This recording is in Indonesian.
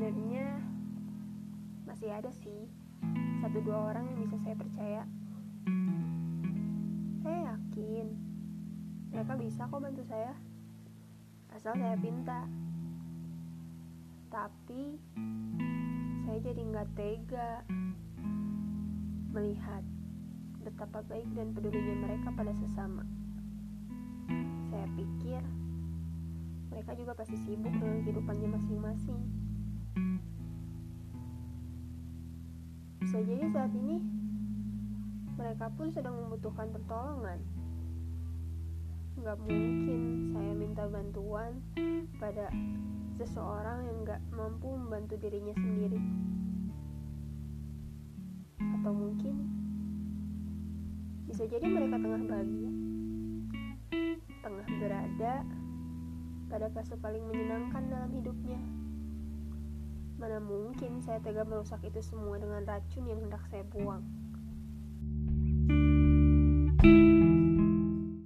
sebenarnya masih ada sih. Satu dua orang yang bisa saya percaya. Saya yakin mereka bisa kok bantu saya asal saya pinta. Tapi saya jadi nggak tega melihat betapa baik dan pedulinya mereka pada sesama. Saya pikir mereka juga pasti sibuk dengan kehidupannya masing-masing. Bisa jadi saat ini mereka pun sedang membutuhkan pertolongan. Gak mungkin saya minta bantuan pada seseorang yang gak mampu membantu dirinya sendiri. Atau mungkin bisa jadi mereka tengah bahagia, tengah berada pada fase paling menyenangkan dalam hidupnya. Mungkin saya tega merusak itu semua dengan racun yang hendak saya buang.